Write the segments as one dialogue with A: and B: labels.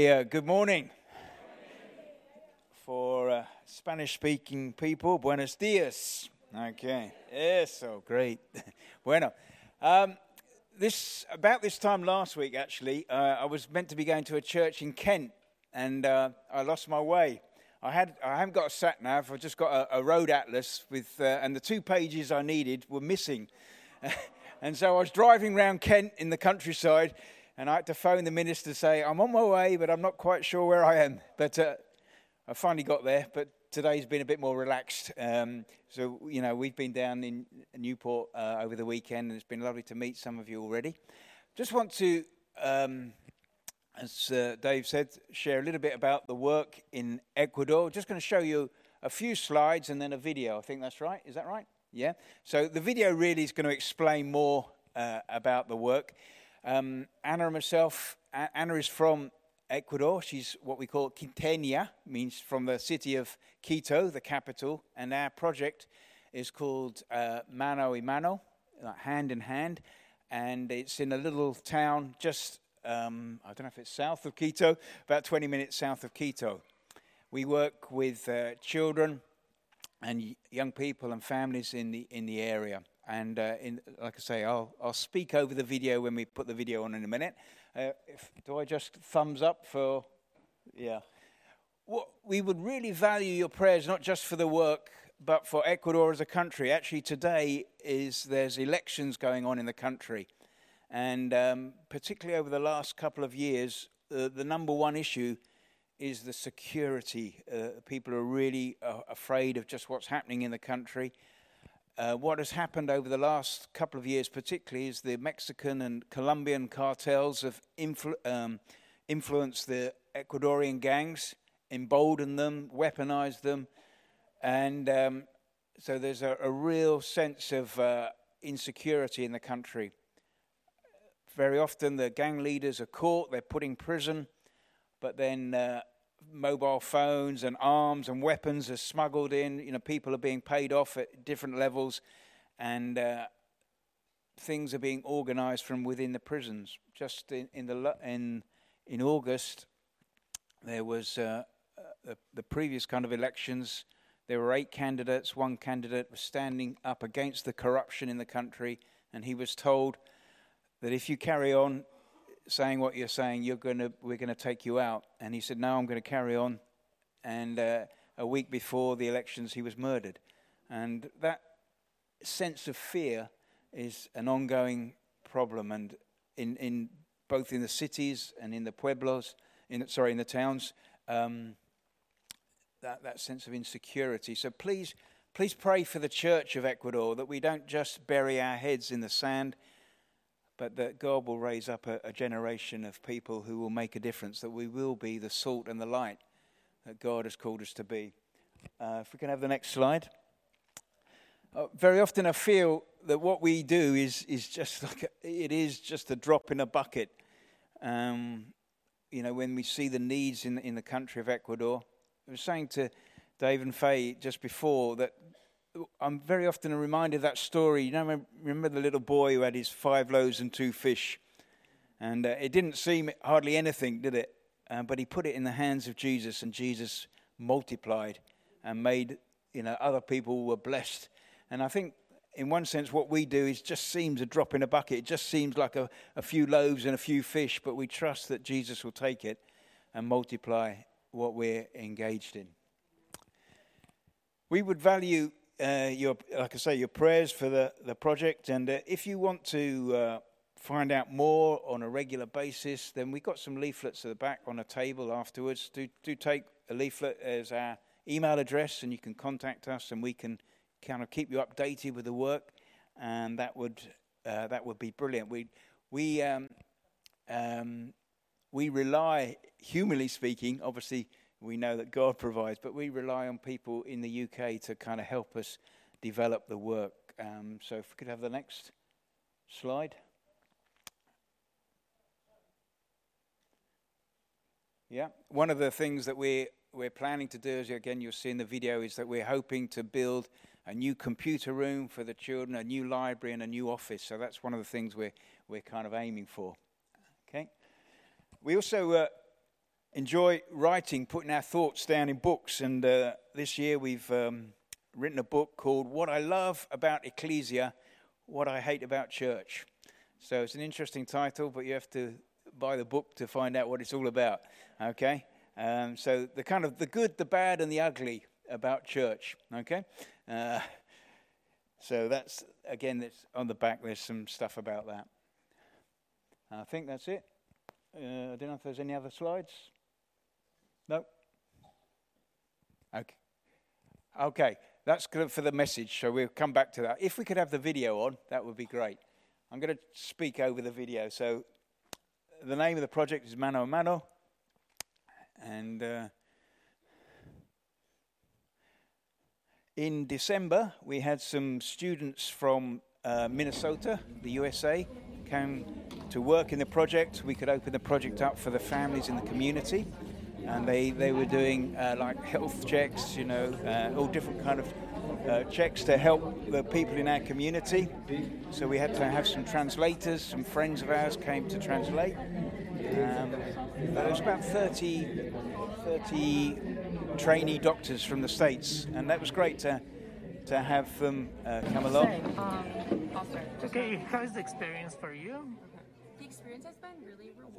A: Okay, uh, good morning. For uh, Spanish speaking people, buenos dias. Okay, eso, great. bueno, um, this, about this time last week, actually, uh, I was meant to be going to a church in Kent and uh, I lost my way. I, had, I haven't got a sat nav, I've just got a, a road atlas, with, uh, and the two pages I needed were missing. and so I was driving around Kent in the countryside and I had to phone the minister to say, I'm on my way, but I'm not quite sure where I am. But uh, I finally got there, but today's been a bit more relaxed. Um, so, you know, we've been down in Newport uh, over the weekend, and it's been lovely to meet some of you already. Just want to, um, as uh, Dave said, share a little bit about the work in Ecuador. Just going to show you a few slides and then a video. I think that's right. Is that right? Yeah. So the video really is going to explain more uh, about the work. Um, Anna and myself, Anna is from Ecuador. She's what we call Quiteña, means from the city of Quito, the capital. And our project is called uh, Mano y Mano, like hand in hand. And it's in a little town just, um, I don't know if it's south of Quito, about 20 minutes south of Quito. We work with uh, children and young people and families in the, in the area. And uh, in, like I say, I'll, I'll speak over the video when we put the video on in a minute. Uh, if, do I just thumbs up for, yeah. What, we would really value your prayers, not just for the work, but for Ecuador as a country. Actually, today is there's elections going on in the country. And um, particularly over the last couple of years, uh, the number one issue is the security. Uh, people are really uh, afraid of just what's happening in the country. Uh, what has happened over the last couple of years, particularly, is the Mexican and Colombian cartels have influ- um, influenced the Ecuadorian gangs, emboldened them, weaponized them, and um, so there's a, a, real sense of uh, insecurity in the country. Very often, the gang leaders are caught, they're put in prison, but then uh, mobile phones and arms and weapons are smuggled in. You know, people are being paid off at different levels, and uh, things are being organised from within the prisons. Just in, in the in in August, there was uh, uh, the, the previous kind of elections. There were eight candidates. One candidate was standing up against the corruption in the country, and he was told that if you carry on, saying what you're saying, you're gonna, we're going to take you out. And he said, No, I'm going to carry on. And uh, a week before the elections, he was murdered. And that sense of fear is an ongoing problem. And in, in both in the cities and in the pueblos, in, sorry, in the towns, um, that, that sense of insecurity. So please, please pray for the church of Ecuador that we don't just bury our heads in the sand but that God will raise up a, a, generation of people who will make a difference, that we will be the salt and the light that God has called us to be. Uh, if we can have the next slide. Uh, very often I feel that what we do is, is just like a, it is just a drop in a bucket. Um, you know, when we see the needs in, in the country of Ecuador. I was saying to Dave and Faye just before that I'm very often reminded of that story. You know, remember the little boy who had his five loaves and two fish? And uh, it didn't seem hardly anything, did it? Uh, but he put it in the hands of Jesus, and Jesus multiplied and made, you know, other people were blessed. And I think, in one sense, what we do is just seems a drop in a bucket. It just seems like a, a few loaves and a few fish, but we trust that Jesus will take it and multiply what we're engaged in. We would value uh, your, like I say, your prayers for the, the project. And uh, if you want to uh, find out more on a regular basis, then we've got some leaflets at the back on a table afterwards. Do, do take a leaflet as our email address, and you can contact us, and we can kind of keep you updated with the work. And that would uh, that would be brilliant. We we um, um, we rely, humanly speaking, obviously we know that God provides, but we rely on people in the UK to kind of help us develop the work. Um, so if we could have the next slide. Yeah, one of the things that we're, we're planning to do, as again you'll see in the video, is that we're hoping to build a new computer room for the children, a new library, and a new office. So that's one of the things we're, we're kind of aiming for. Okay. We also uh, enjoy writing, putting our thoughts down in books. And uh, this year we've um, written a book called What I Love About Ecclesia, What I Hate About Church. So it's an interesting title, but you have to buy the book to find out what it's all about. Okay? Um, so the kind of the good, the bad, and the ugly about church. Okay? Uh, so that's, again, it's on the back, there's some stuff about that. I think that's it. Uh, I don't know if there's any other slides. No? Okay. Okay, that's good for the message, so we'll come back to that. If we could have the video on, that would be great. I'm going to speak over the video. So, the name of the project is Mano Mano, and uh, in December we had some students from uh, Minnesota, the USA, came to work in the project. We could open the project up for the families in the community and they, they were doing uh, like health checks, you know, uh, all different kind of uh, checks to help the people in our community. So we had to have some translators, some friends of ours came to translate. Um, there was about 30, 30 trainee doctors from the States, and that was great to, to have them uh, come along.
B: Um,
C: okay, how's the experience for you?
B: The experience has been really rewarding using our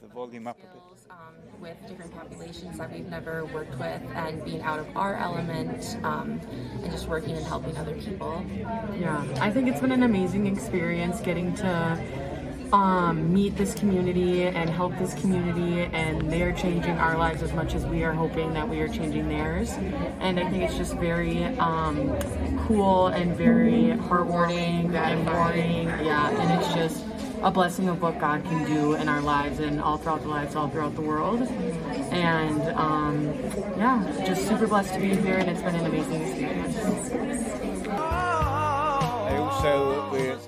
A: the volume up a bit.
B: um, with different populations that we've never worked with and being out of our element um, and just working and helping other people.
D: Yeah, I think it's been an amazing experience getting to um, meet this community and help this community, and they are changing our lives as much as we are hoping that we are changing theirs. And I think it's just very um, cool and very heartwarming and warming. Yeah, and it's just a blessing of what God can do in our lives and all throughout the lives, all throughout the world. And um, yeah, just super blessed to be here, and it's been an amazing experience.
A: I also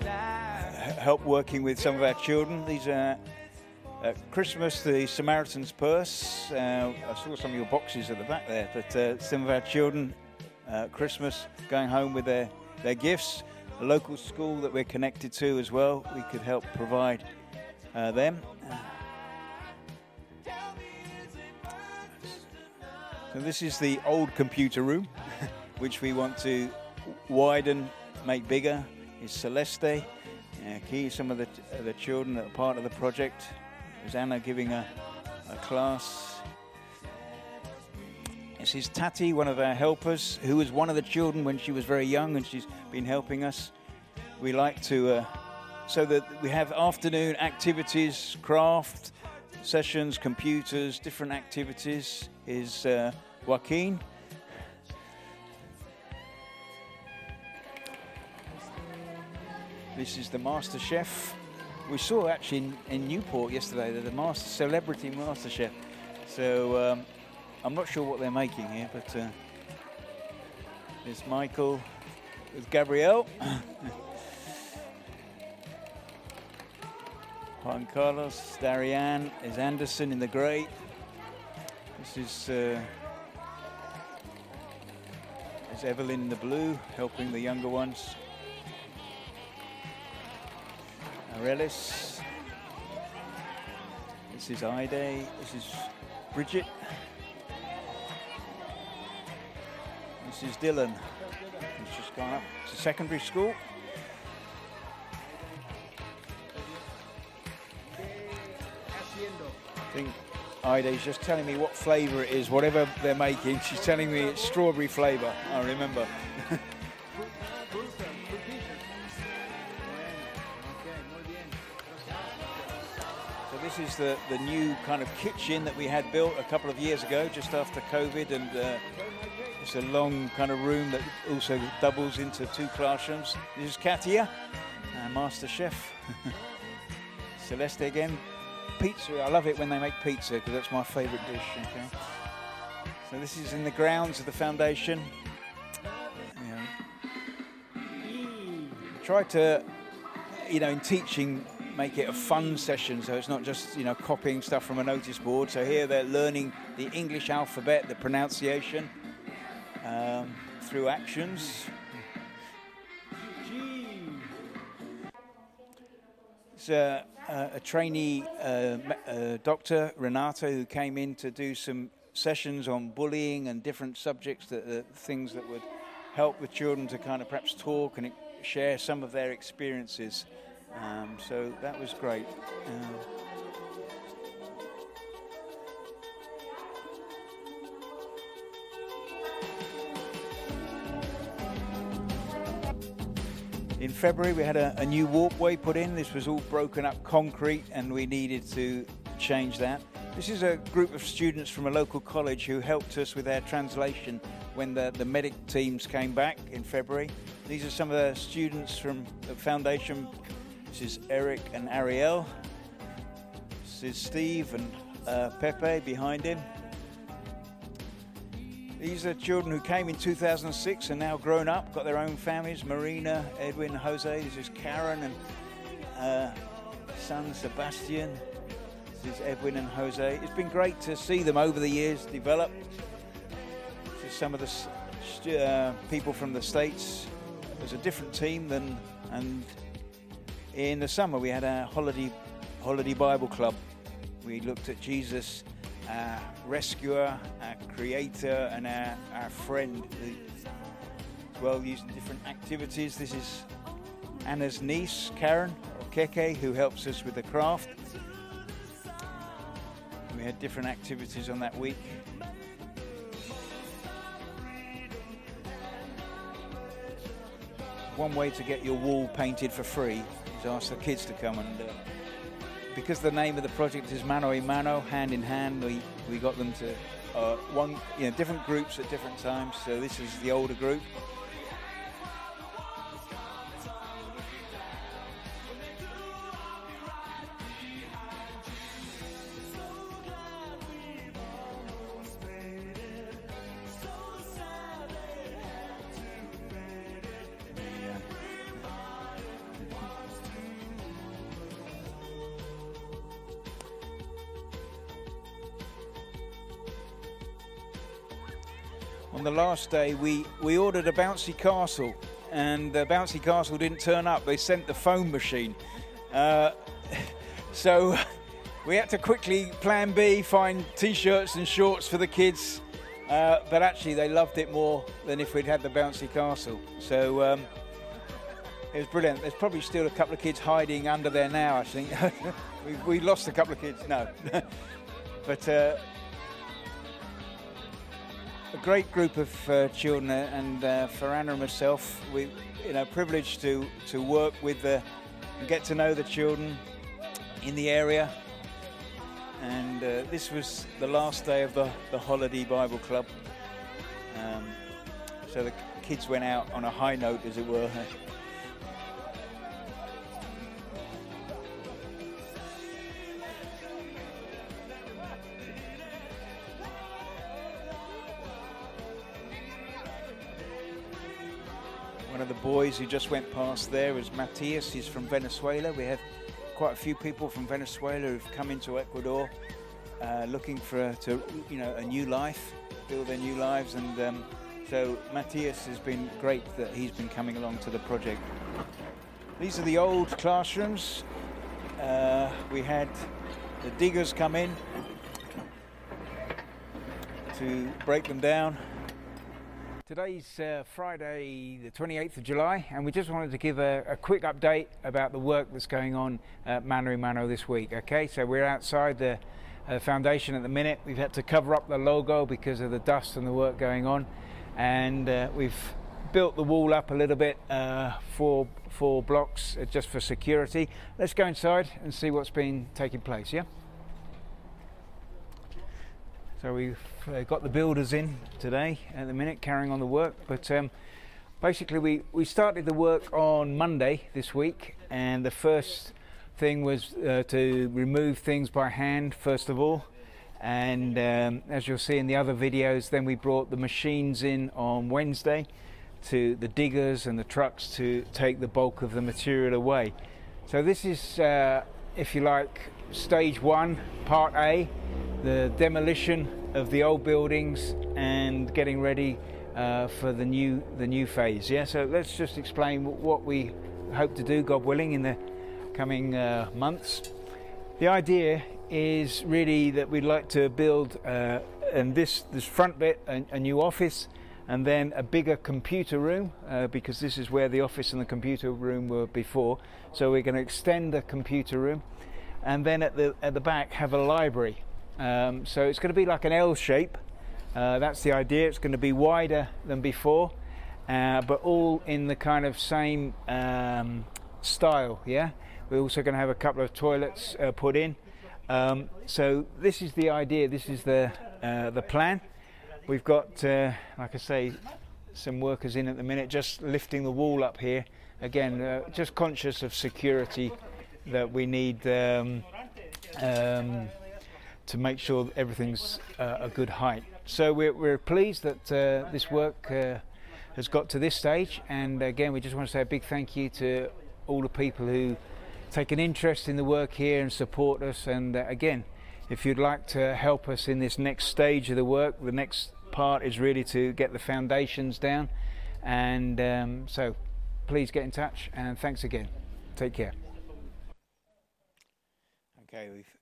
A: help working with some of our children. These are Christmas, the Samaritan's Purse. Uh, I saw some of your boxes at the back there, but uh, some of our children Christmas going home with their, their gifts. A local school that we're connected to as well, we could help provide uh, them. So this is the old computer room, which we want to widen, make bigger. Is Celeste, uh, Key, some of the, uh, the children that are part of the project. There's Anna giving a, a class. This is Tati, one of our helpers, who was one of the children when she was very young, and she's been helping us. We like to, uh, so that we have afternoon activities, craft sessions, computers, different activities. Is uh, Joaquin. This is the Master Chef. We saw actually in, in Newport yesterday that the Master Celebrity Master Chef. So um, I'm not sure what they're making here, but uh, there's Michael with Gabrielle. Juan Carlos, Darianne is Anderson in the grey. This is uh, is Evelyn in the blue, helping the younger ones. Arelis. This is Ide. This is Bridget. This is Dylan. He's just gone up to secondary school. I think Ida's just telling me what flavour it is, whatever they're making. She's telling me it's strawberry flavour. I remember. So this is the, the new kind of kitchen that we had built a couple of years ago, just after COVID, and uh, it's a long kind of room that also doubles into two classrooms. This is Katia, our master chef. Celeste again. Pizza, I love it when they make pizza because that's my favourite dish. Okay. So this is in the grounds of the foundation. Yeah. Try to, you know, in teaching, make it a fun session so it's not just, you know, copying stuff from a notice board. So here they're learning the English alphabet, the pronunciation through actions. is uh, uh, a trainee uh, uh, doctor, Renato, who came in to do some sessions on bullying and different subjects, that, uh, things that would help the children to kind of perhaps talk and share some of their experiences. Um, so that was great. Um, February, we had a, a, new walkway put in. This was all broken up concrete, and we needed to change that. This is a group of students from a local college who helped us with their translation when the, the medic teams came back in February. These are some of the students from the foundation. This is Eric and Ariel. This is Steve and uh, Pepe behind him. These are children who came in 2006 and now grown up, got their own families. Marina, Edwin, Jose. This is Karen and uh, son Sebastian. This is Edwin and Jose. It's been great to see them over the years develop. This is some of the uh, people from the States. There's a different team than, and in the summer we had a holiday, holiday Bible club. We looked at Jesus our rescuer, our creator, and our, our friend as well, using different activities. This is Anna's niece, Karen, or Keke, who helps us with the craft. We had different activities on that week. One way to get your wall painted for free is ask the kids to come and uh, because the name of the project is Mano y Mano, hand in hand, we, we got them to uh, one, you know, different groups at different times. So this is the older group. Last day, we, we ordered a bouncy castle, and the bouncy castle didn't turn up. They sent the foam machine. Uh, so we had to quickly plan B, find t shirts and shorts for the kids. Uh, but actually, they loved it more than if we'd had the bouncy castle. So um, it was brilliant. There's probably still a couple of kids hiding under there now, I think. we, we lost a couple of kids, no. but uh, a great group of uh, children, uh, and uh, for Anna and myself, we, you know, privileged to to work with the, and get to know the children in the area. And uh, this was the last day of the, the holiday Bible club. Um, so the kids went out on a high note, as it were. One of the boys who just went past there is Matias. He's from Venezuela. We have quite a few people from Venezuela who've come into Ecuador uh, looking for to you know a new life, build their new lives, and um, so Matias has been great that he's been coming along to the project. These are the old classrooms. Uh, we had the diggers come in to break them down. Today's uh, Friday, the 28th of July, and we just wanted to give a, a, quick update about the work that's going on at Mano y Mano this week. Okay, so we're outside the uh, foundation at the minute. We've had to cover up the logo because of the dust and the work going on, and uh, we've built the wall up a little bit, uh, four four blocks uh, just for security. Let's go inside and see what's been taking place. Yeah. So we've uh, got the builders in today at the minute, carrying on the work. But um, basically, we, we started the work on Monday this week, and the first thing was uh, to remove things by hand, first of all. And um, as you'll see in the other videos, then we brought the machines in on Wednesday to the diggers and the trucks to take the bulk of the material away. So, this is, uh, if you like, stage one, part A the demolition of the old buildings and getting ready uh, for the new the new phase. Yeah, so let's just explain what we hope to do, God willing, in the coming uh, months. The idea is really that we'd like to build, uh, and this this front bit, a, a, new office, and then a bigger computer room uh, because this is where the office and the computer room were before. So we're going to extend the computer room, and then at the at the back have a library. Um, so it's going to be like an L shape. Uh, that's the idea. It's going to be wider than before, uh, but all in the kind of same um, style. Yeah. We're also going to have a couple of toilets uh, put in. Um, so this is the idea. This is the uh, the plan. We've got, uh, like I say, some workers in at the minute, just lifting the wall up here. Again, uh, just conscious of security that we need um, um, to make sure everything's uh, a good height. So we're, we're pleased that uh, this work uh, has got to this stage, and again, we just want to say a big thank you to all the people who take an interest in the work here and support us. And uh, again, if you'd like to help us in this next stage of the work, the next part is really to get the foundations down. And um, so please get in touch and thanks again. Take care. Okay, we've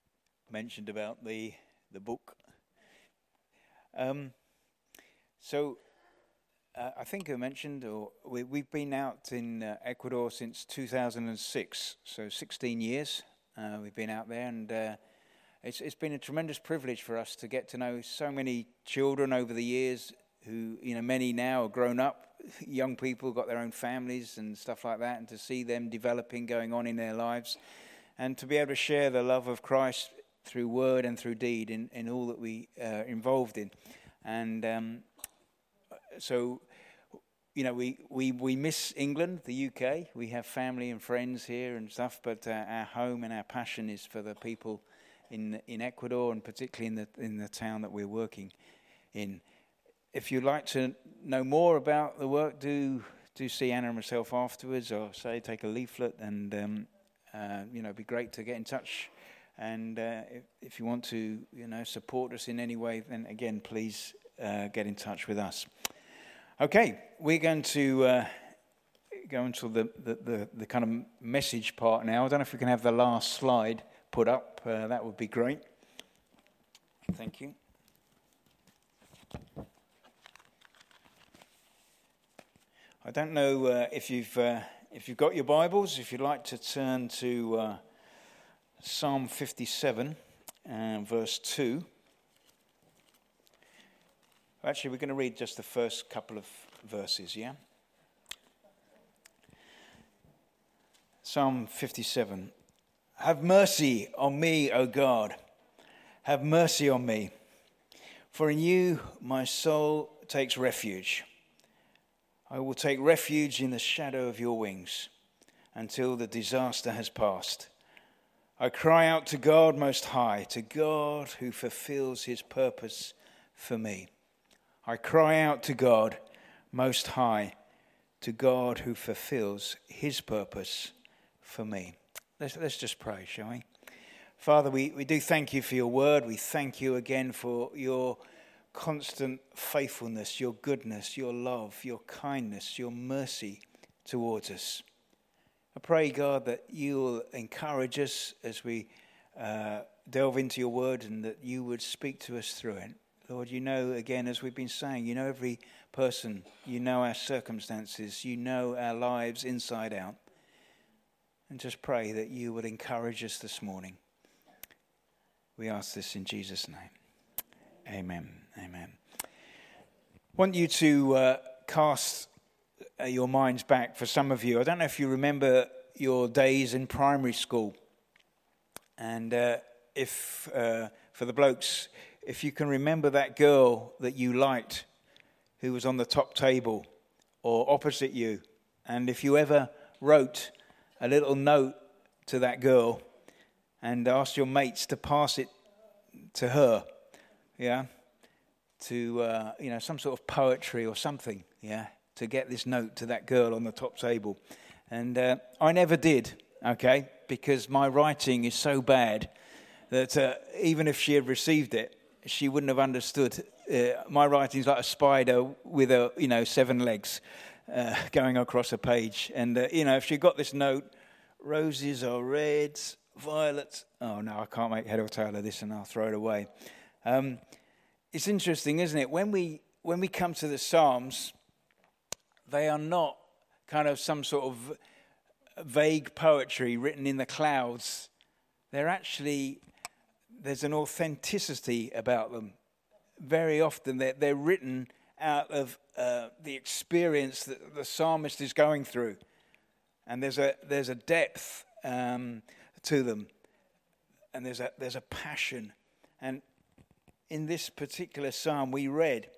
A: mentioned about the the book. Um, so uh, I think I mentioned, or we, have been out in uh, Ecuador since 2006, so 16 years. Uh, we've been out there, and uh, it's, it's been a tremendous privilege for us to get to know so many children over the years who, you know, many now are grown up, young people, got their own families and stuff like that, and to see them developing, going on in their lives, and to be able to share the love of Christ through word and through deed in, in all that we are involved in. And um, so you know, we, we, we miss England, the UK. We have family and friends here and stuff, but uh, our home and our passion is for the people in in Ecuador and particularly in the in the town that we're working in. If you'd like to know more about the work, do do see Anna and myself afterwards, or say take a leaflet, and um, you know, it'd be great to get in touch. And uh, if, if, you want to, you know, support us in any way, then again, please uh, get in touch with us. Okay, we're going to uh, go into the, the, the, the, kind of message part now. I don't know if we can have the last slide put up. Uh, that would be great. Thank you. I don't know uh, if you've if you've got your Bibles. If you'd like to turn to uh, Psalm 57, uh, verse two. Actually, we're going to read just the first couple of verses, yeah? Psalm 57. Have mercy on me, O God. Have mercy on me. For in you my soul takes refuge. I will take refuge in the shadow of your wings until the disaster has passed. I cry out to God Most High, to God who fulfills his purpose for me. I cry out to God Most High, to God who fulfills his purpose for me. Let's, let's just pray, shall we? Father, we, we do thank you for your word. We thank you again for your constant faithfulness, your goodness, your love, your kindness, your mercy towards us. I pray, God, that you'll encourage us as we uh, delve into your word and that you would speak to us through it. Lord, you know, again, as we've been saying, you know every person, you know our circumstances, you know our lives inside out. And just pray that you would encourage us this morning. We ask this in Jesus' name. Amen. Amen. I want you to uh, cast uh, your minds back for some of you. I don't know if you remember your days in primary school. And uh, if, uh, for the blokes, if you can remember that girl that you liked who was on the top table or opposite you, and if you ever wrote a little note to that girl and asked your mates to pass it to her, yeah, to, uh, you know, some sort of poetry or something, yeah, to get this note to that girl on the top table. And uh, I never did, okay, because my writing is so bad that uh, even if she had received it, she wouldn't have understood. Uh, my writing's like a spider with a, you know, seven legs uh, going across a page. And, uh, you know, if she got this note Roses are red, violets. Oh no, I can't make head or tail of this, and I'll throw it away. Um, it's interesting, isn't it? When we when we come to the Psalms, they are not kind of some sort of vague poetry written in the clouds. They're actually there's an authenticity about them. Very often, they're, they're written out of uh, the experience that the psalmist is going through. And there's a, there's a depth um, to them, and there's a, there's a passion. And in this particular psalm, we read,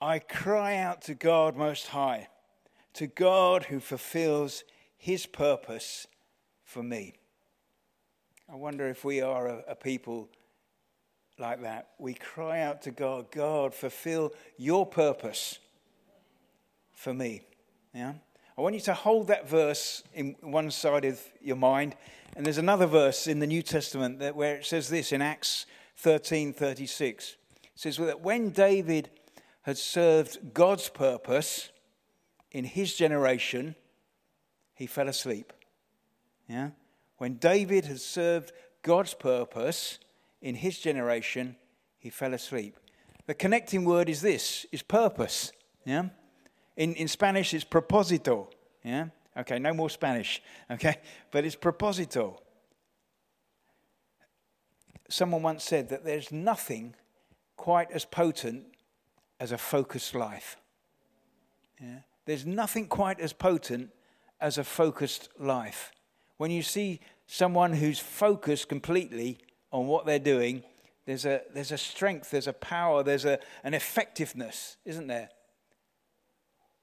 A: I cry out to God Most High, to God who fulfills his purpose for me. I wonder if we are a, a people like that. We cry out to God, God, fulfill your purpose for me. Yeah? I want you to hold that verse in one side of your mind. And there's another verse in the New Testament that, where it says this in Acts 13 36. It says that when David had served God's purpose in his generation, he fell asleep. Yeah? When David had served God's purpose in his generation, he fell asleep. The connecting word is this, is purpose. Yeah? In, in Spanish, it's proposito. Yeah? Okay, no more Spanish. Okay? But it's proposito. Someone once said that there's nothing quite as potent as a focused life. Yeah? There's nothing quite as potent as a focused life. When you see someone who's focused completely on what they're doing, there's a, there's a strength, there's a power, there's a, an effectiveness, isn't there?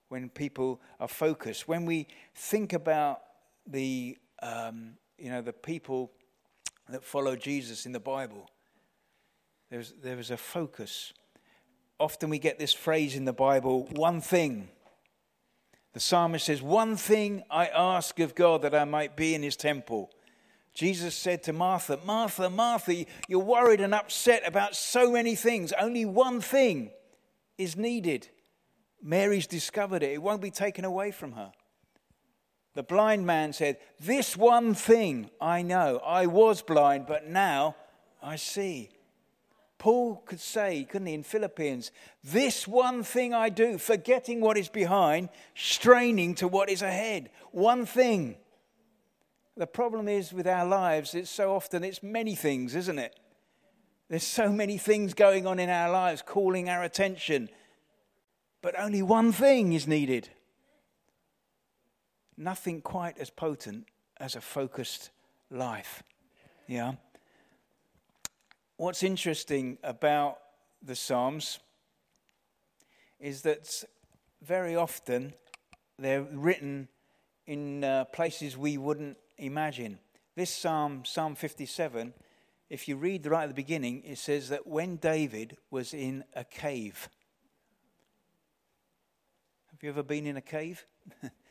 A: When people are focused. When we think about the, um, you know, the people that follow Jesus in the Bible, there's, there is a focus. Often we get this phrase in the Bible one thing. The psalmist says, One thing I ask of God that I might be in his temple Jesus said to Martha, Martha, Martha, you're worried and upset about so many things. Only one thing is needed. Mary's discovered it, it won't be taken away from her. The blind man said, This one thing I know. I was blind, but now I see. Paul could say, couldn't he, in Philippians, This one thing I do, forgetting what is behind, straining to what is ahead. One thing. The problem is with our lives, it's so often, it's many things, isn't it? There's so many things going on in our lives calling our attention, but only one thing is needed. Nothing quite as potent as a focused life. Yeah. What's interesting about the Psalms is that very often they're written in uh, places we wouldn't imagine. This psalm, Psalm 57, if you read right at the beginning, it says that when David was in a cave. Have you ever been in a cave?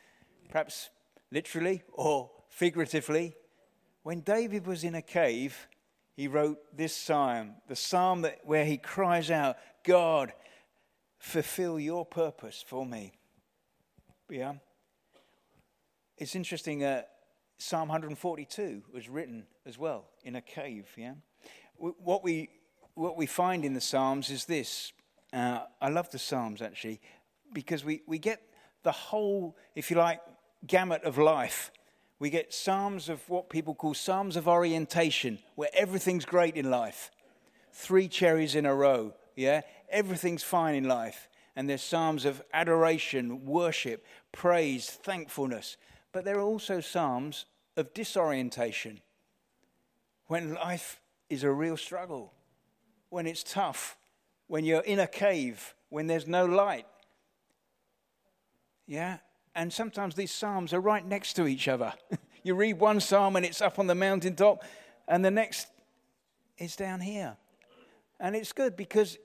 A: Perhaps literally or figuratively. When David was in a cave, he wrote this psalm, the psalm that, where he cries out, God, fulfill your purpose for me. Yeah. It's interesting. Uh, Psalm 142 was written as well in a cave. Yeah, what we what we find in the Psalms is this. Uh, I love the Psalms actually because we, we get the whole, if you like, gamut of life. We get Psalms of what people call Psalms of orientation, where everything's great in life. Three cherries in a row, yeah? Everything's fine in life. And there's Psalms of adoration, worship, praise, thankfulness. But there are also Psalms of disorientation when life is a real struggle, when it's tough, when you're in a cave, when there's no light. Yeah? And sometimes these Psalms are right next to each other. you read one Psalm and it's up on the mountaintop, and the next is down here. And it's good because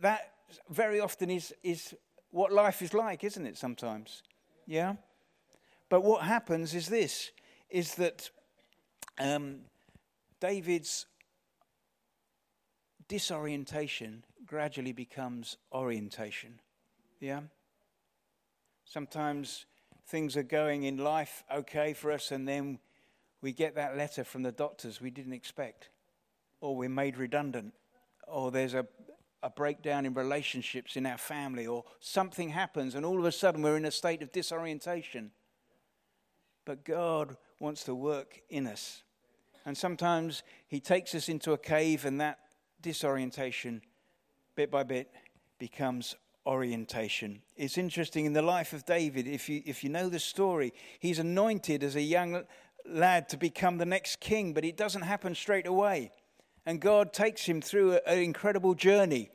A: that very often is, is what life is like, isn't it, sometimes? Yeah? But what happens is this is that um, David's disorientation gradually becomes orientation. Yeah? Sometimes things are going in life okay for us, and then we get that letter from the doctors we didn't expect, or we're made redundant, or there's a, a breakdown in relationships in our family, or something happens, and all of a sudden we're in a state of disorientation. But God wants to work in us. And sometimes He takes us into a cave, and that disorientation, bit by bit, becomes orientation. It's interesting in the life of David, if you, if you know the story, he's anointed as a young lad to become the next king, but it doesn't happen straight away. And God takes him through an incredible journey.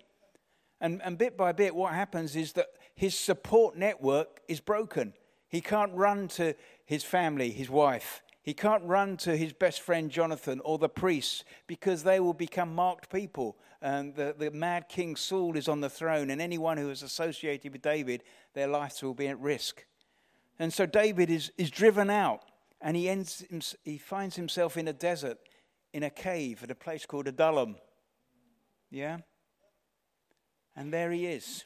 A: And, and bit by bit, what happens is that his support network is broken. He can't run to his family, his wife. He can't run to his best friend Jonathan or the priests because they will become marked people. And the, the mad King Saul is on the throne, and anyone who is associated with David, their lives will be at risk. And so David is, is driven out and he, ends, he finds himself in a desert, in a cave at a place called Adullam. Yeah? And there he is.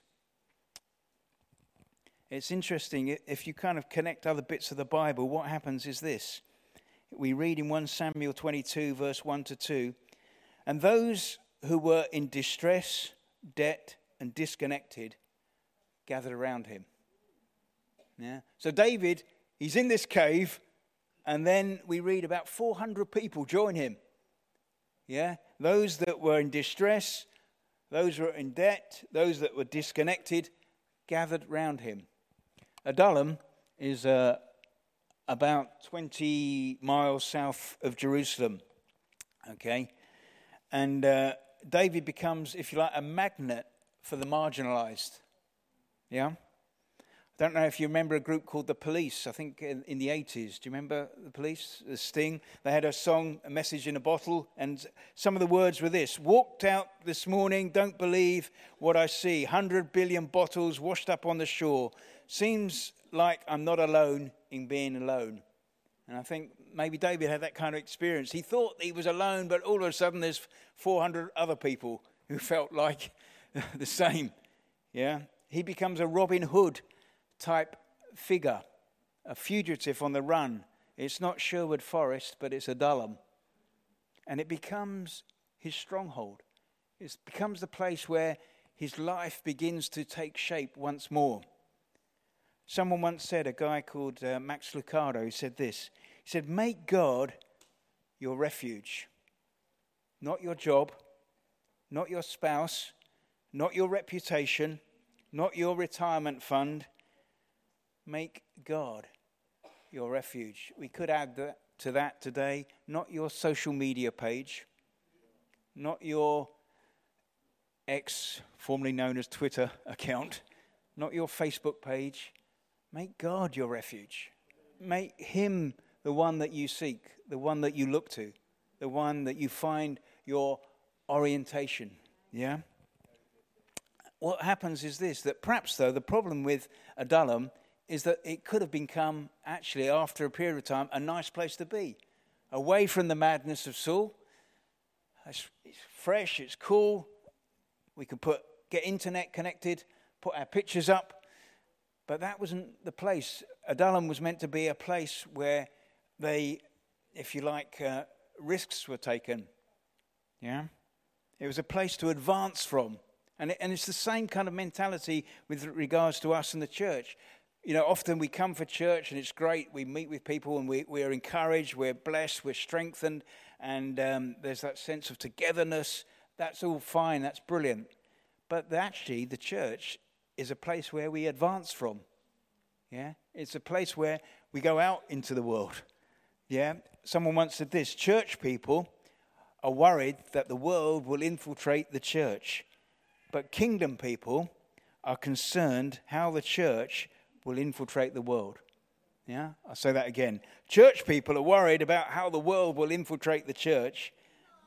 A: It's interesting, if you kind of connect other bits of the Bible, what happens is this. We read in 1 Samuel 22, verse 1 to 2 And those who were in distress, debt, and disconnected gathered around him. Yeah? So David, he's in this cave, and then we read about 400 people join him. Yeah? Those that were in distress, those were in debt, those that were disconnected, gathered round him. Adullam is uh, about 20 miles south of Jerusalem. Okay? And uh, David becomes, if you like, a magnet for the marginalized. Yeah? I don't know if you remember a group called The Police, I think in, in, the 80s. Do you remember The Police? The Sting? They had a song, A Message in a Bottle, and some of the words were this Walked out this morning, don't believe what I see. 100 billion bottles washed up on the shore. Seems like I'm not alone in being alone. And I think maybe David had that kind of experience. He thought he was alone, but all of a sudden there's 400 other people who felt like the same. Yeah? He becomes a Robin Hood type figure, a fugitive on the run. It's not Sherwood Forest, but it's a Adullam. And it becomes his stronghold. It becomes the place where his life begins to take shape once more. Someone once said, a guy called uh, Max Lucado, said this. He said, Make God your refuge, not your job, not your spouse, not your reputation, not your retirement fund, Make God your refuge. We could add that, to that today not your social media page, not your ex, formerly known as Twitter account, not your Facebook page. Make God your refuge. Make Him the one that you seek, the one that you look to, the one that you find your orientation. Yeah? What happens is this that perhaps, though, the problem with Adullam is that it could have become, actually, after a period of time, a nice place to be. Away from the madness of Saul. It's, it's fresh, it's cool. We could put, get internet connected, put our pictures up. But that wasn't the place. Adullam was meant to be a place where they, if you like, uh, risks were taken. Yeah? It was a place to advance from. And, it, and it's the same kind of mentality with regards to us and the church you know, often we come for church and it's great. We meet with people and we, we're encouraged, we're blessed, we're strengthened, and um, there's that sense of togetherness. That's all fine, that's brilliant. But actually, the church is a place where we advance from. Yeah? It's a place where we go out into the world. Yeah? Someone once said this church people are worried that the world will infiltrate the church, but kingdom people are concerned how the church will infiltrate the world. Yeah? I'll say that again. Church people are worried about how the world will infiltrate the church,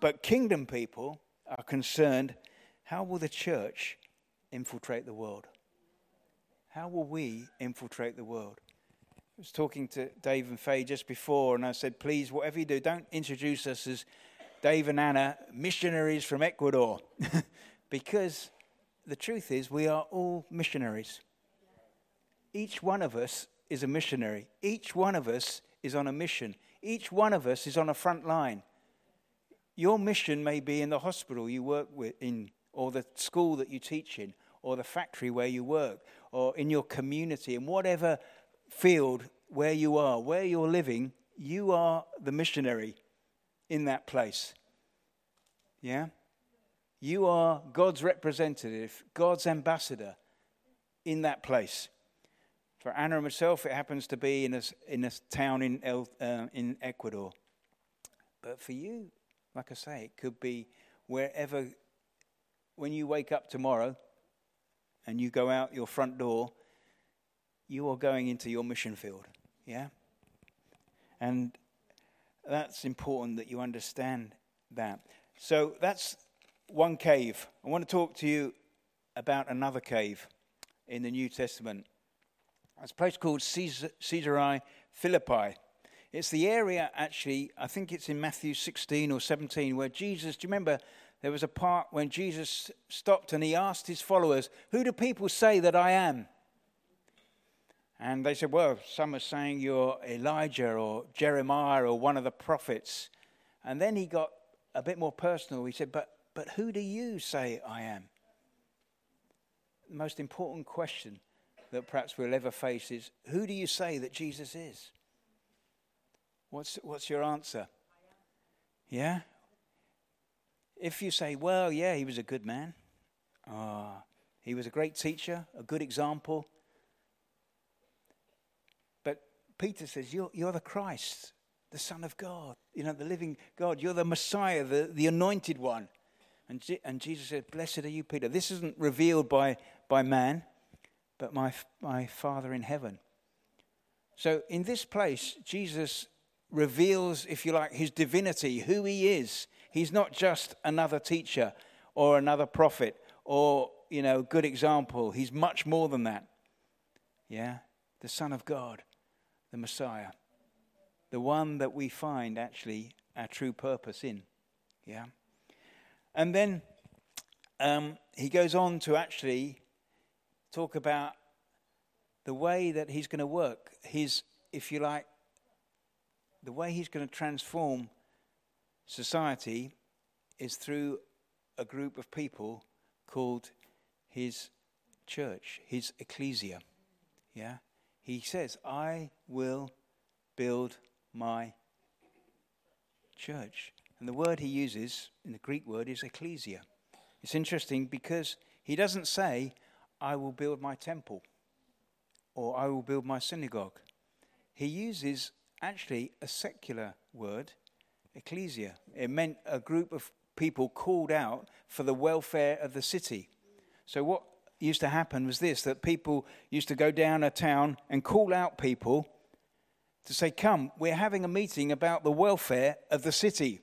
A: but kingdom people are concerned how will the church infiltrate the world? How will we infiltrate the world? I was talking to Dave and Faye just before, and I said, please, whatever you do, don't introduce us as Dave and Anna, missionaries from Ecuador. because the truth is, we are all missionaries each one of us is a missionary. Each one of us is on a mission. Each one of us is on a front line. Your mission may be in the hospital you work with in, or the school that you teach in, or the factory where you work, or in your community, in whatever field where you are, where you're living, you are the missionary in that place. Yeah? You are God's representative, God's ambassador in that place. For Anna and myself, it happens to be in a, in a town in, El, uh, in Ecuador. But for you, like I say, it could be wherever, when you wake up tomorrow and you go out your front door, you are going into your mission field. Yeah? And that's important that you understand that. So that's one cave. I want to talk to you about another cave in the New Testament. It's a place called Caesarea Philippi. It's the area, actually, I think it's in Matthew 16 or 17, where Jesus, do you remember there was a part when Jesus stopped and he asked his followers, Who do people say that I am? And they said, Well, some are saying you're Elijah or Jeremiah or one of the prophets. And then he got a bit more personal. He said, But, but who do you say I am? The most important question that perhaps we'll ever face is Who do you say that Jesus is? What's, what's your answer? Yeah? If you say, Well, yeah, he was a good man, uh, he was a great teacher, a good example But Peter says, You're, you're the Christ, the Son of God, you know, the living God. You're the Messiah, the, the anointed one. And, and Jesus said, Blessed are you, Peter. This isn't revealed by, by man, but my, my Father in heaven. So in this place, Jesus reveals, if you like, his divinity, who he is. He's not just another teacher or another prophet or, you know, good example. He's much more than that. Yeah? The Son of God the Messiah, the one that we find actually our true purpose in. Yeah? And then um, he goes on to actually talk about the way that he's going to work, his, if you like, the way he's going to transform society is through a group of people called his church, his ecclesia. Yeah? he says, I will build my church. And the word he uses in the Greek word is ecclesia. It's interesting because he doesn't say, I will build my temple or I will build my synagogue. He uses actually a secular word, ecclesia. It meant a group of people called out for the welfare of the city. So, what used to happen was this that people used to go down a town and call out people to say, Come, we're having a meeting about the welfare of the city.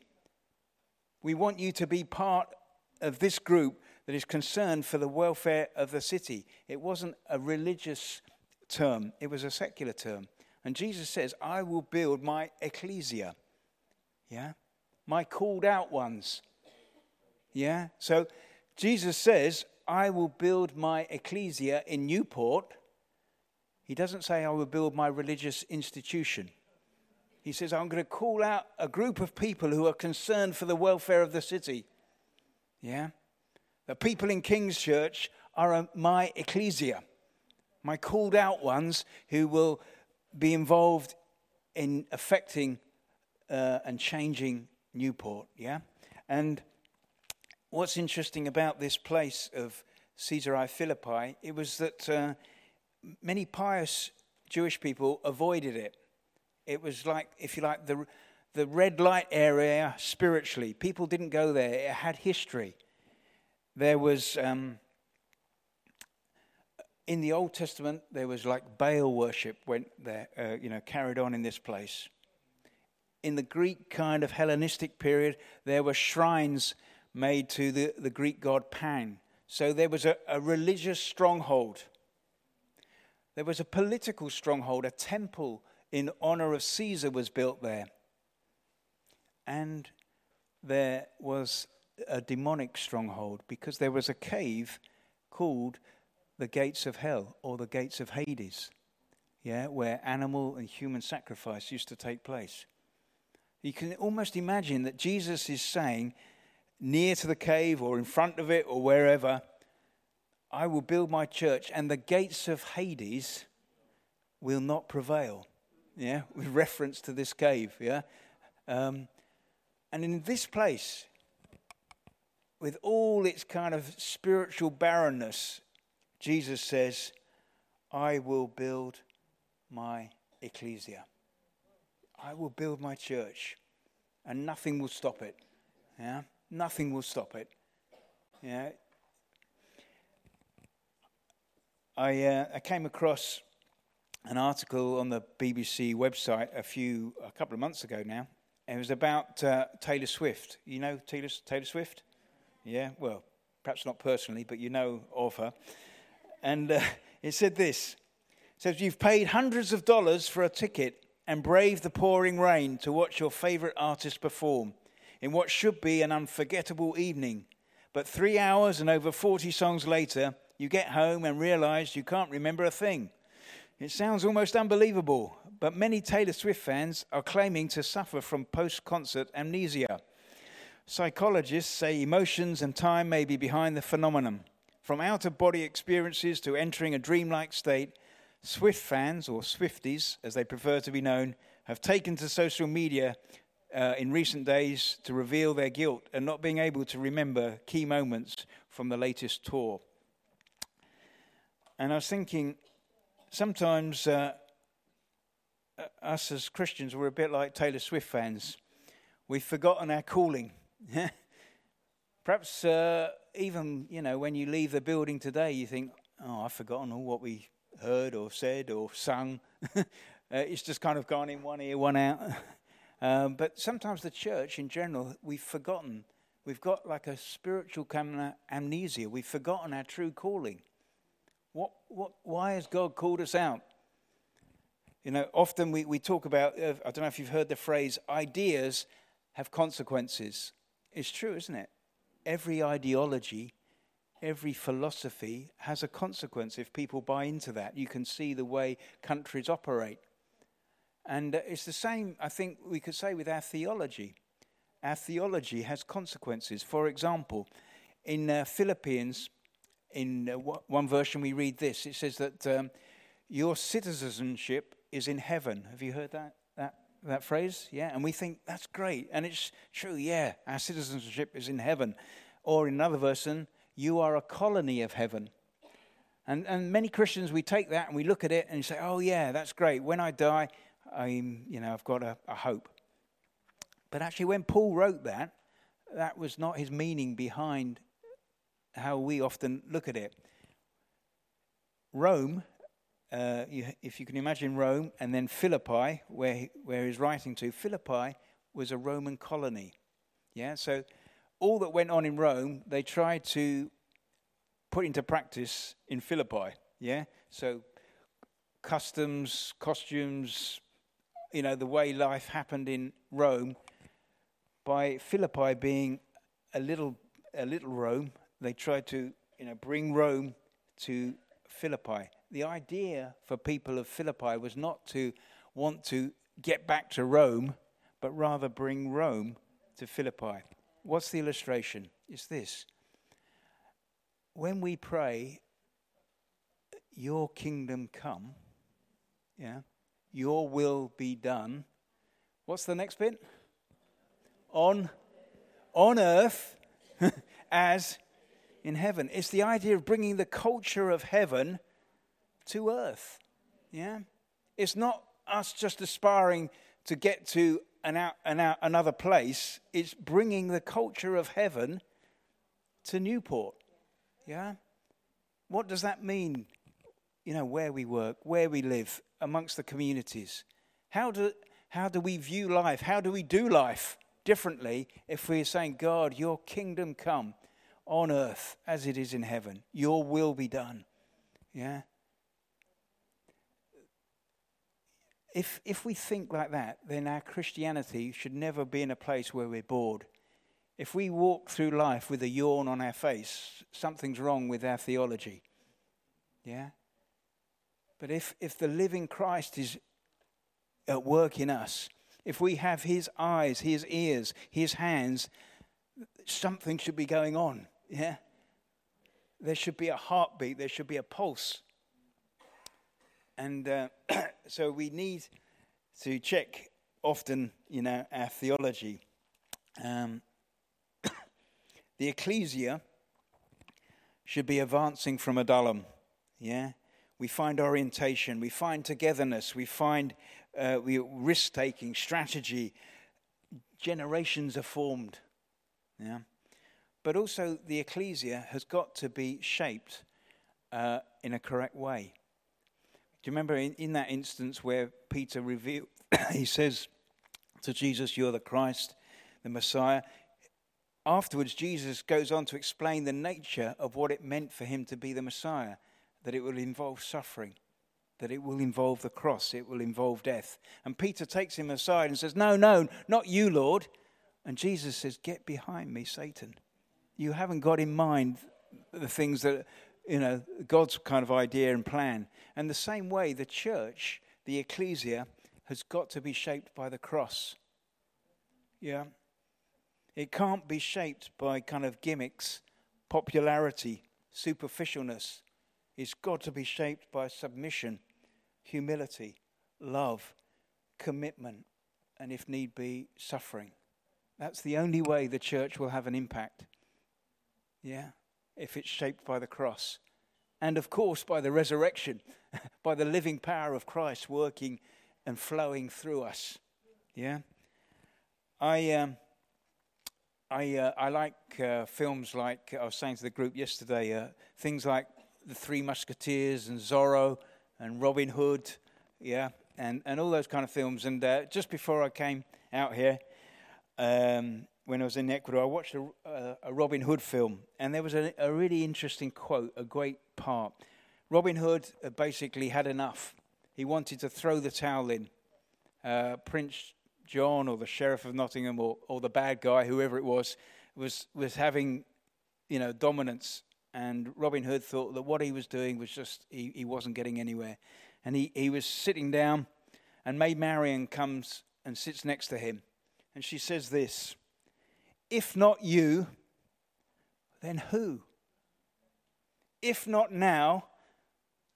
A: We want you to be part of this group that is concerned for the welfare of the city. It wasn't a religious term, it was a secular term. And Jesus says, I will build my ecclesia. Yeah? My called out ones. Yeah? So Jesus says, I will build my ecclesia in Newport, he doesn't say, I will build my religious institution. He says, I'm going to call out a group of people who are concerned for the welfare of the city. Yeah? The people in King's Church are a, my ecclesia, my called out ones who will be involved in affecting uh, and changing Newport. Yeah? And what's interesting about this place of Caesarea Philippi, it was that uh, many pious Jewish people avoided it. It was like, if you like, the, the red light area spiritually. People didn't go there, it had history. There was, um, in the Old Testament, there was like Baal worship went there, uh, you know, carried on in this place. In the Greek kind of Hellenistic period, there were shrines made to the, the Greek god Pan. So there was a, a religious stronghold. There was a political stronghold. A temple in honor of Caesar was built there. And there was a demonic stronghold because there was a cave called the gates of hell or the gates of Hades. yeah, where animal and human sacrifice used to take place. You can almost imagine that Jesus is saying, near to the cave or in front of it or wherever, I will build my church and the gates of Hades will not prevail. Yeah, with reference to this cave. Yeah. Um, and in this place, with all its kind of spiritual barrenness, Jesus says, I will build my ecclesia. I will build my church, and nothing will stop it. Yeah? Nothing will stop it. Yeah? I, uh, I came across an article on the BBC website a few, a couple of months ago now. It was about uh, Taylor Swift. You know Taylor, Taylor Swift? Yeah, well, perhaps not personally, but you know of her. And uh, it said this it says, You've paid hundreds of dollars for a ticket and brave the pouring rain to watch your favorite artist perform in what should be an unforgettable evening. But three hours and over 40 songs later, you get home and realize you can't remember a thing. It sounds almost unbelievable, but many Taylor Swift fans are claiming to suffer from post concert amnesia. Psychologists say emotions and time may be behind the phenomenon. From out of body experiences to entering a dreamlike state, Swift fans, or Swifties as they prefer to be known, have taken to social media uh, in recent days to reveal their guilt and not being able to remember key moments from the latest tour. And I was thinking, sometimes uh, uh us as Christians, we're a bit like Taylor Swift fans. We've forgotten our calling. Perhaps uh, even, you know, when you leave the building today, you think, oh, I've forgotten all what we heard or said or sung. uh, it's just kind of gone in one ear, one out. Um, but sometimes the church in general, we've forgotten. We've got like a spiritual amnesia. We've forgotten our true calling. What, what, why has God called us out? You know, often we, we talk about, uh, I don't know if you've heard the phrase, ideas have consequences. It's true, isn't it? Every ideology, every philosophy has a consequence if people buy into that. You can see the way countries operate. And uh, it's the same, I think we could say, with our theology. Our theology has consequences. For example, in uh, Philippians, in uh, one version, we read this it says that um, your citizenship is in heaven. Have you heard that, that, that phrase? Yeah, and we think that's great. And it's true, yeah, our citizenship is in heaven. Or in another version, you are a colony of heaven. And, and many Christians, we take that and we look at it and say, oh, yeah, that's great. When I die, I'm, you know, I've got a, a hope. But actually, when Paul wrote that, that was not his meaning behind how we often look at it. Rome, uh, you, if you can imagine Rome, and then Philippi, where, where he's writing to, Philippi was a Roman colony. Yeah, so all that went on in Rome, they tried to put into practice in Philippi. Yeah, so customs, costumes, you know, the way life happened in Rome, by Philippi being a little, a little Rome, they tried to, you know, bring Rome to Philippi. The idea for people of Philippi was not to want to get back to Rome, but rather bring Rome to Philippi. What's the illustration? It's this. When we pray, Your kingdom come, yeah, your will be done. What's the next bit? On, on earth as in heaven. It's the idea of bringing the culture of heaven to earth. Yeah? It's not us just aspiring to get to an out, an out, another place, it's bringing the culture of heaven to Newport. Yeah? What does that mean? You know, where we work, where we live, amongst the communities? How do, how do we view life? How do we do life differently if we're saying, God, your kingdom come on earth as it is in heaven? Your will be done. Yeah? If, if we think like that, then our Christianity should never be in a place where we're bored. If we walk through life with a yawn on our face, something's wrong with our theology. Yeah? But if, if the living Christ is at work in us, if we have his eyes, his ears, his hands, something should be going on. Yeah? There should be a heartbeat, there should be a pulse. And uh, so we need to check often, you know, our theology. Um, the ecclesia should be advancing from adullam. Yeah? We find orientation, we find togetherness, we find uh, risk taking, strategy. Generations are formed. Yeah? But also, the ecclesia has got to be shaped uh, in a correct way. You remember in, in that instance where Peter revealed, he says to Jesus, You're the Christ, the Messiah? Afterwards, Jesus goes on to explain the nature of what it meant for him to be the Messiah, that it will involve suffering, that it will involve the cross, it will involve death. And Peter takes him aside and says, No, no, not you, Lord. And Jesus says, Get behind me, Satan. You haven't got in mind the things that, you know, God's kind of idea and plan. And the same way, the church, the ecclesia, has got to be shaped by the cross. Yeah. It can't be shaped by kind of gimmicks, popularity, superficialness. It's got to be shaped by submission, humility, love, commitment, and if need be, suffering. That's the only way the church will have an impact. Yeah, if it's shaped by the cross. And of course, by the resurrection, by the living power of Christ working and flowing through us. Yeah? I. Um, I, uh, I like uh, films like I was saying to the group yesterday, uh, things like The Three Musketeers and Zorro and Robin Hood, yeah, and, and all those kind of films. And uh, just before I came out here, um, when I was in Ecuador, I watched a, a Robin Hood film, and there was a, a, really interesting quote, a great part. Robin Hood basically had enough. He wanted to throw the towel in. Uh, Prince John or the sheriff of Nottingham or, or the bad guy, whoever it was, was, was having, you know, dominance. And Robin Hood thought that what he was doing was just, he, he wasn't getting anywhere. And he, he was sitting down, and Maid Marian comes and sits next to him. And she says this If not you, then who? If not now,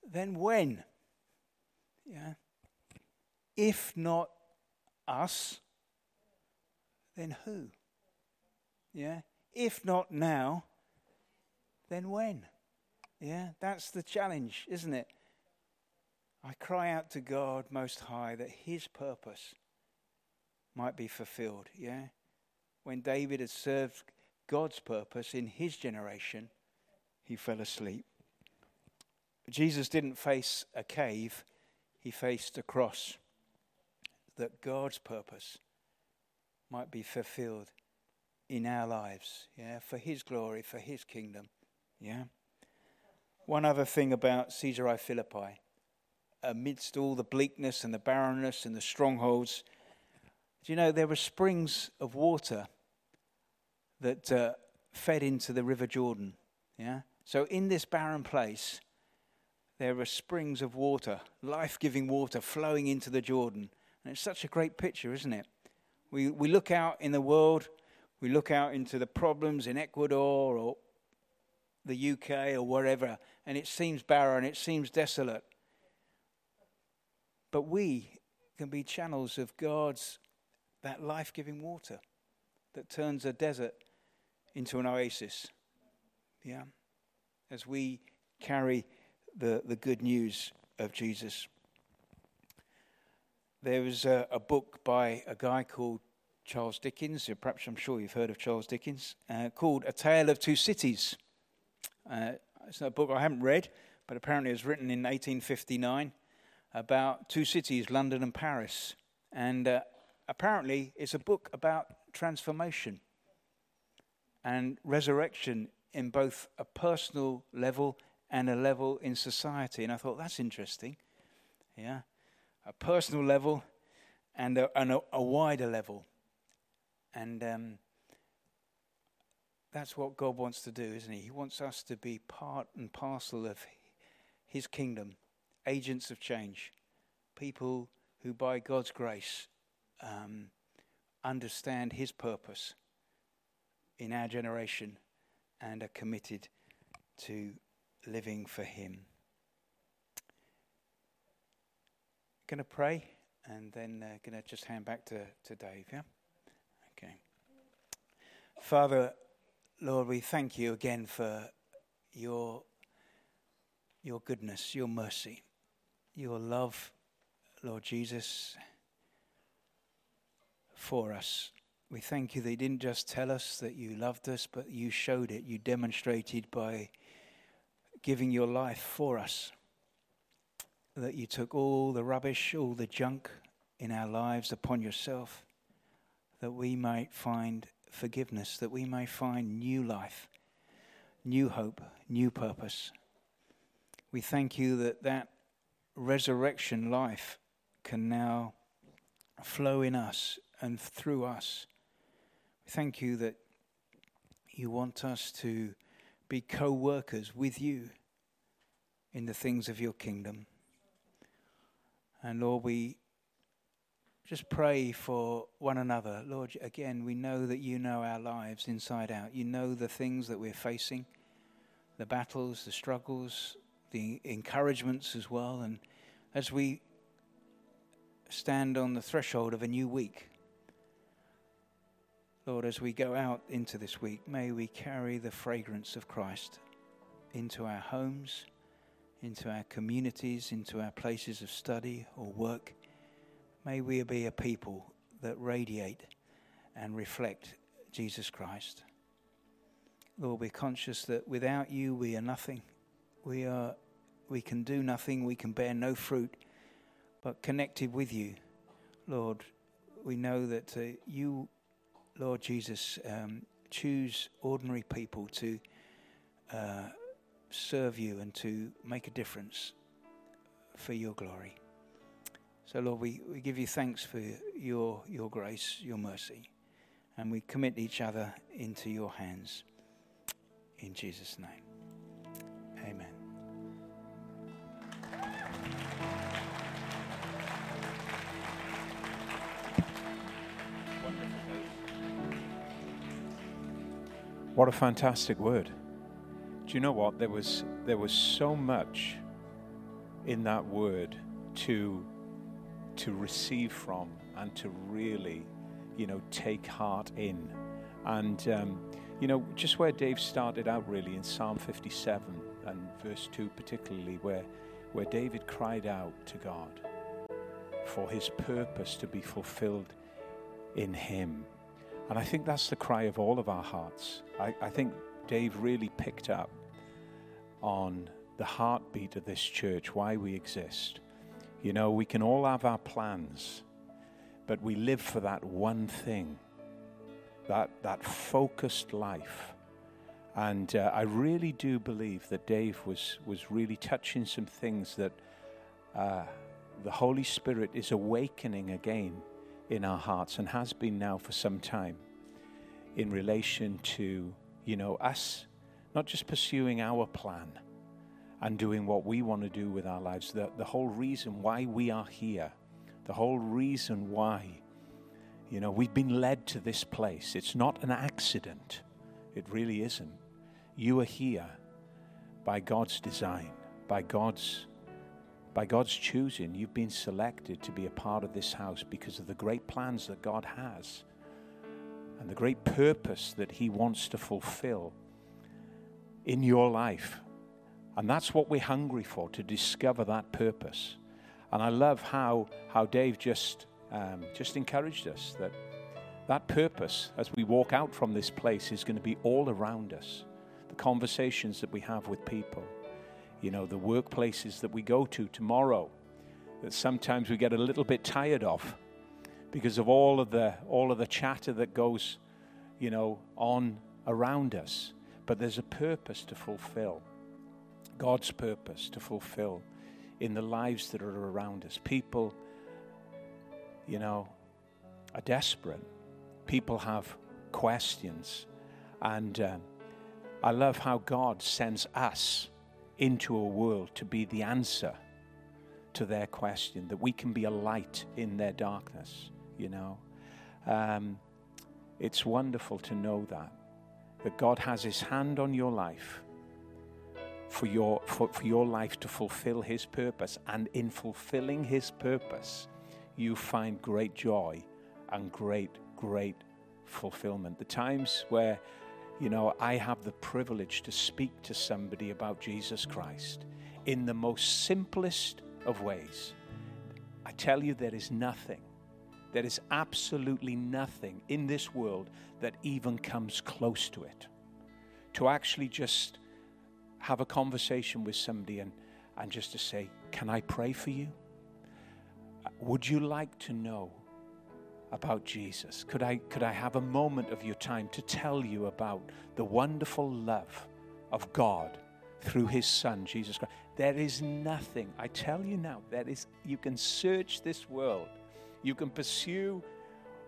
A: then when? Yeah. If not us, then who? Yeah? If not now, then when? Yeah? That's the challenge, isn't it? I cry out to God Most High that His purpose might be fulfilled. Yeah? When David had served God's purpose in his generation, he fell asleep. Jesus didn't face a cave, he faced a cross that God's purpose might be fulfilled in our lives, yeah, for His glory, for His kingdom, yeah. One other thing about Caesarea Philippi, amidst all the bleakness and the barrenness and the strongholds, do you know there were springs of water that uh, fed into the River Jordan, yeah. So in this barren place, there are springs of water, life giving water flowing into the Jordan. And it's such a great picture, isn't it? We, we look out in the world, we look out into the problems in Ecuador or the UK or wherever, and it seems barren, it seems desolate. But we can be channels of God's, that life giving water that turns a desert into an oasis. Yeah? As we carry the, the good news of Jesus. There was a, a, book by a guy called Charles Dickens, perhaps I'm sure you've heard of Charles Dickens, uh, called A Tale of Two Cities. Uh, it's a book I haven't read, but apparently it was written in 1859 about two cities, London and Paris. And uh, apparently it's a book about transformation and resurrection in both a personal level and a level in society. And I thought, that's interesting. Yeah a personal level and a, and a, a wider level. And um, that's what God wants to do, isn't He? He wants us to be part and parcel of His kingdom agents of change, people who, by God's grace, um, understand His purpose in our generation and are committed to living for Him. Going to pray and then uh, going to just hand back to, to Dave, yeah? Okay. Father, Lord, we thank you again for your, your goodness, your mercy, your love, Lord Jesus, for us. We thank you that you didn't just tell us that you loved us, but you showed it. You demonstrated by giving your life for us. That you took all the rubbish, all the junk in our lives upon yourself, that we might find forgiveness, that we may find new life, new hope, new purpose. We thank you that that resurrection life can now flow in us and through us Thank you that you want us to be co workers with you in the things of your kingdom. And Lord, we just pray for one another. Lord, again, we know that you know our lives inside out. You know the things that we're facing, the battles, the struggles, the encouragements as well. And as we stand on the threshold of a new week, Lord, as we go out into this week, may we carry the fragrance of Christ into our homes, into our communities, into our places of study or work. May we be a people that radiate and reflect Jesus Christ. Lord, we're conscious that without you we are nothing. We are we can do nothing, we can bear no fruit, but connected with you, Lord, we know that uh, you Lord Jesus, um, choose ordinary people to uh, serve you and to make a difference for your glory. So, Lord, we, we give you thanks for your, your grace, your mercy, and we commit each other into your hands. In Jesus' name, amen.
E: What a fantastic word. Do you know what? There was there was so much in that word to to receive from and to really, you know, take heart in. And um, you know, just where Dave started out really in Psalm 57 and verse 2 particularly where where David cried out to God for his purpose to be fulfilled in him. And I think that's the cry of all of our hearts. I, I think Dave really picked up on the heartbeat of this church, why we exist. You know, we can all have our plans, but we live for that one thing, that, that focused life. And uh, I really do believe that Dave was, was really touching some things that uh, the Holy Spirit is awakening again in our hearts and has been now for some time in relation to, you know, us not just pursuing our plan and doing what we want to do with our lives. The, the whole reason why we are here, the whole reason why, you know, we've been led to this place. It's not an accident, it really isn't. You are here by God's design, by God's by God's choosing, you've been selected to be a part of this house because of the great plans that God has and the great purpose that He wants to fulfill in your life. And that's what we're hungry for, to discover that purpose. And I love how, how Dave just, um, just encouraged us that that purpose, as we walk out from this place, is going to be all around us. The conversations that we have with people you know, the workplaces that we go to tomorrow that sometimes we get a little bit tired of because of all of the all of the chatter that goes, you know, on around us. But there's a purpose to fulfill. God's purpose to fulfill in the lives that are around us. People, you know, are desperate. People have questions. And um, I love how God sends us into a world to be the answer to their question, that we can be a light in their darkness, you know. Um, it's wonderful to know that, that God has His hand on your life for your, for, for your life to fulfill His purpose. And in fulfilling His purpose, you find great joy and great, great fulfillment. The times where, you know, I have the privilege to speak to somebody about Jesus Christ in the most simplest of ways. I tell you, there is nothing, there is absolutely nothing in this world that even comes close to it. To actually just have a conversation with somebody and, and just to say, Can I pray for you? Uh, would you like to know about Jesus? Could I, could I have a moment of your time to tell you about the wonderful love of God through his Son, Jesus Christ? There is nothing, I tell you now, there is, you can search this world, you can pursue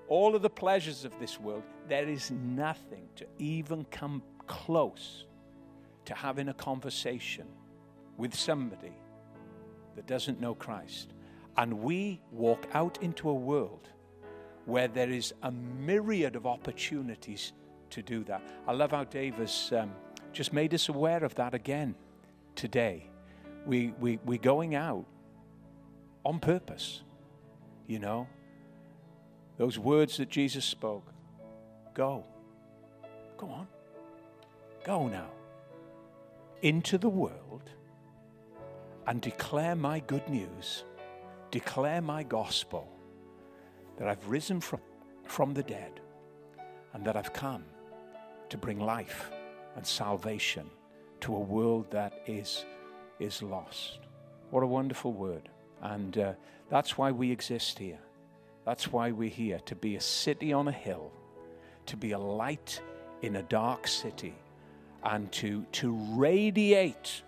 E: all of the pleasures of this world. There is nothing to even come close to having a conversation with somebody that doesn't know Christ. And we walk out into a world where there is a myriad of opportunities to do that. I love how Dave has um, just made us aware of that again today. We, we, we're going out on purpose, you know. Those words that Jesus spoke go. Go on. Go now into the world and declare my good news, declare my gospel that I've risen from, from the dead and that I've come to bring life and salvation to a world that is, is lost. What a wonderful word. And uh, that's why we exist here. That's why we're here to be a city on a hill, to be a light in a dark city, and to, to radiate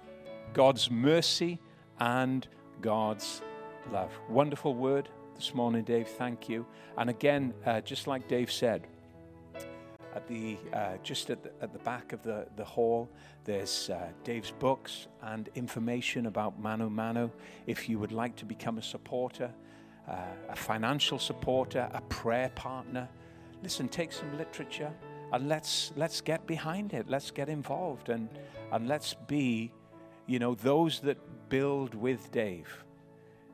E: God's mercy and God's love. Wonderful word this morning, Dave. Thank you. And again, uh, just like Dave said, at the uh, just at the, at the back of the, the hall, there's uh, Dave's books and information about Mano Mano. If you would like to become a supporter, uh, a financial supporter, a prayer partner, listen, take some literature and let's let's get behind it. Let's get involved and and let's be, you know, those that build with Dave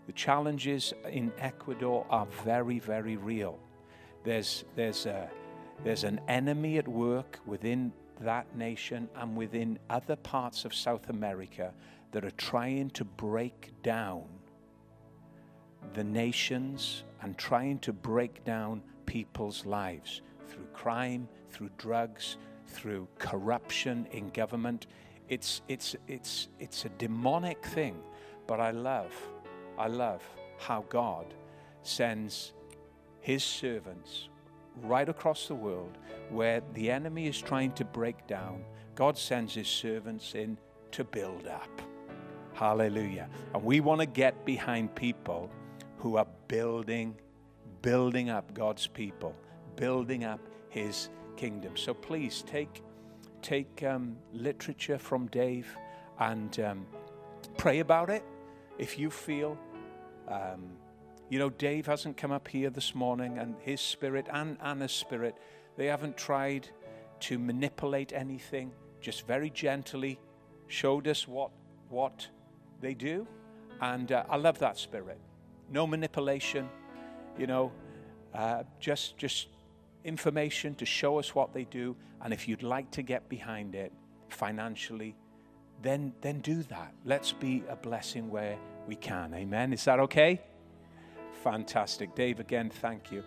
E: the challenges in Ecuador are very, very real. There's, there's, a, there's an enemy at work within that nation and within other parts of South America that are trying to break down the nations and trying to break down people's lives through crime, through drugs, through corruption in government. It's, it's, it's, it's a demonic thing, but I love I love how God sends his servants right across the world where the enemy is trying to break down. God sends his servants in to build up. Hallelujah. And we want to get behind people who are building, building up God's people, building up his kingdom. So please take, take um, literature from Dave and um, pray about it. If you feel um, you know, Dave hasn't come up here this morning, and his spirit and Anna's spirit, they haven't tried to manipulate anything, just very gently showed us what, what they do. And uh, I love that spirit. No manipulation, you know, uh, just, just information to show us what they do. And if you'd like to get behind it financially, then, then do that. Let's be a blessing where we can. Amen. Is that okay? Fantastic. Dave, again, thank you.